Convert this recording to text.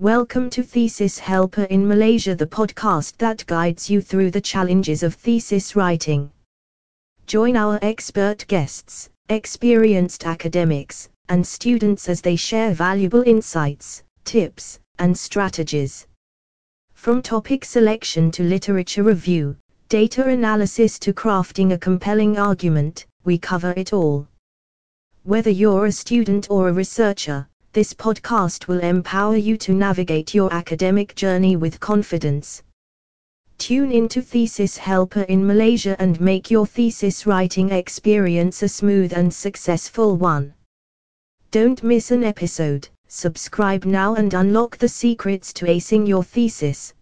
Welcome to Thesis Helper in Malaysia, the podcast that guides you through the challenges of thesis writing. Join our expert guests, experienced academics, and students as they share valuable insights, tips, and strategies. From topic selection to literature review, data analysis to crafting a compelling argument, we cover it all. Whether you're a student or a researcher, this podcast will empower you to navigate your academic journey with confidence. Tune into Thesis Helper in Malaysia and make your thesis writing experience a smooth and successful one. Don't miss an episode, subscribe now and unlock the secrets to acing your thesis.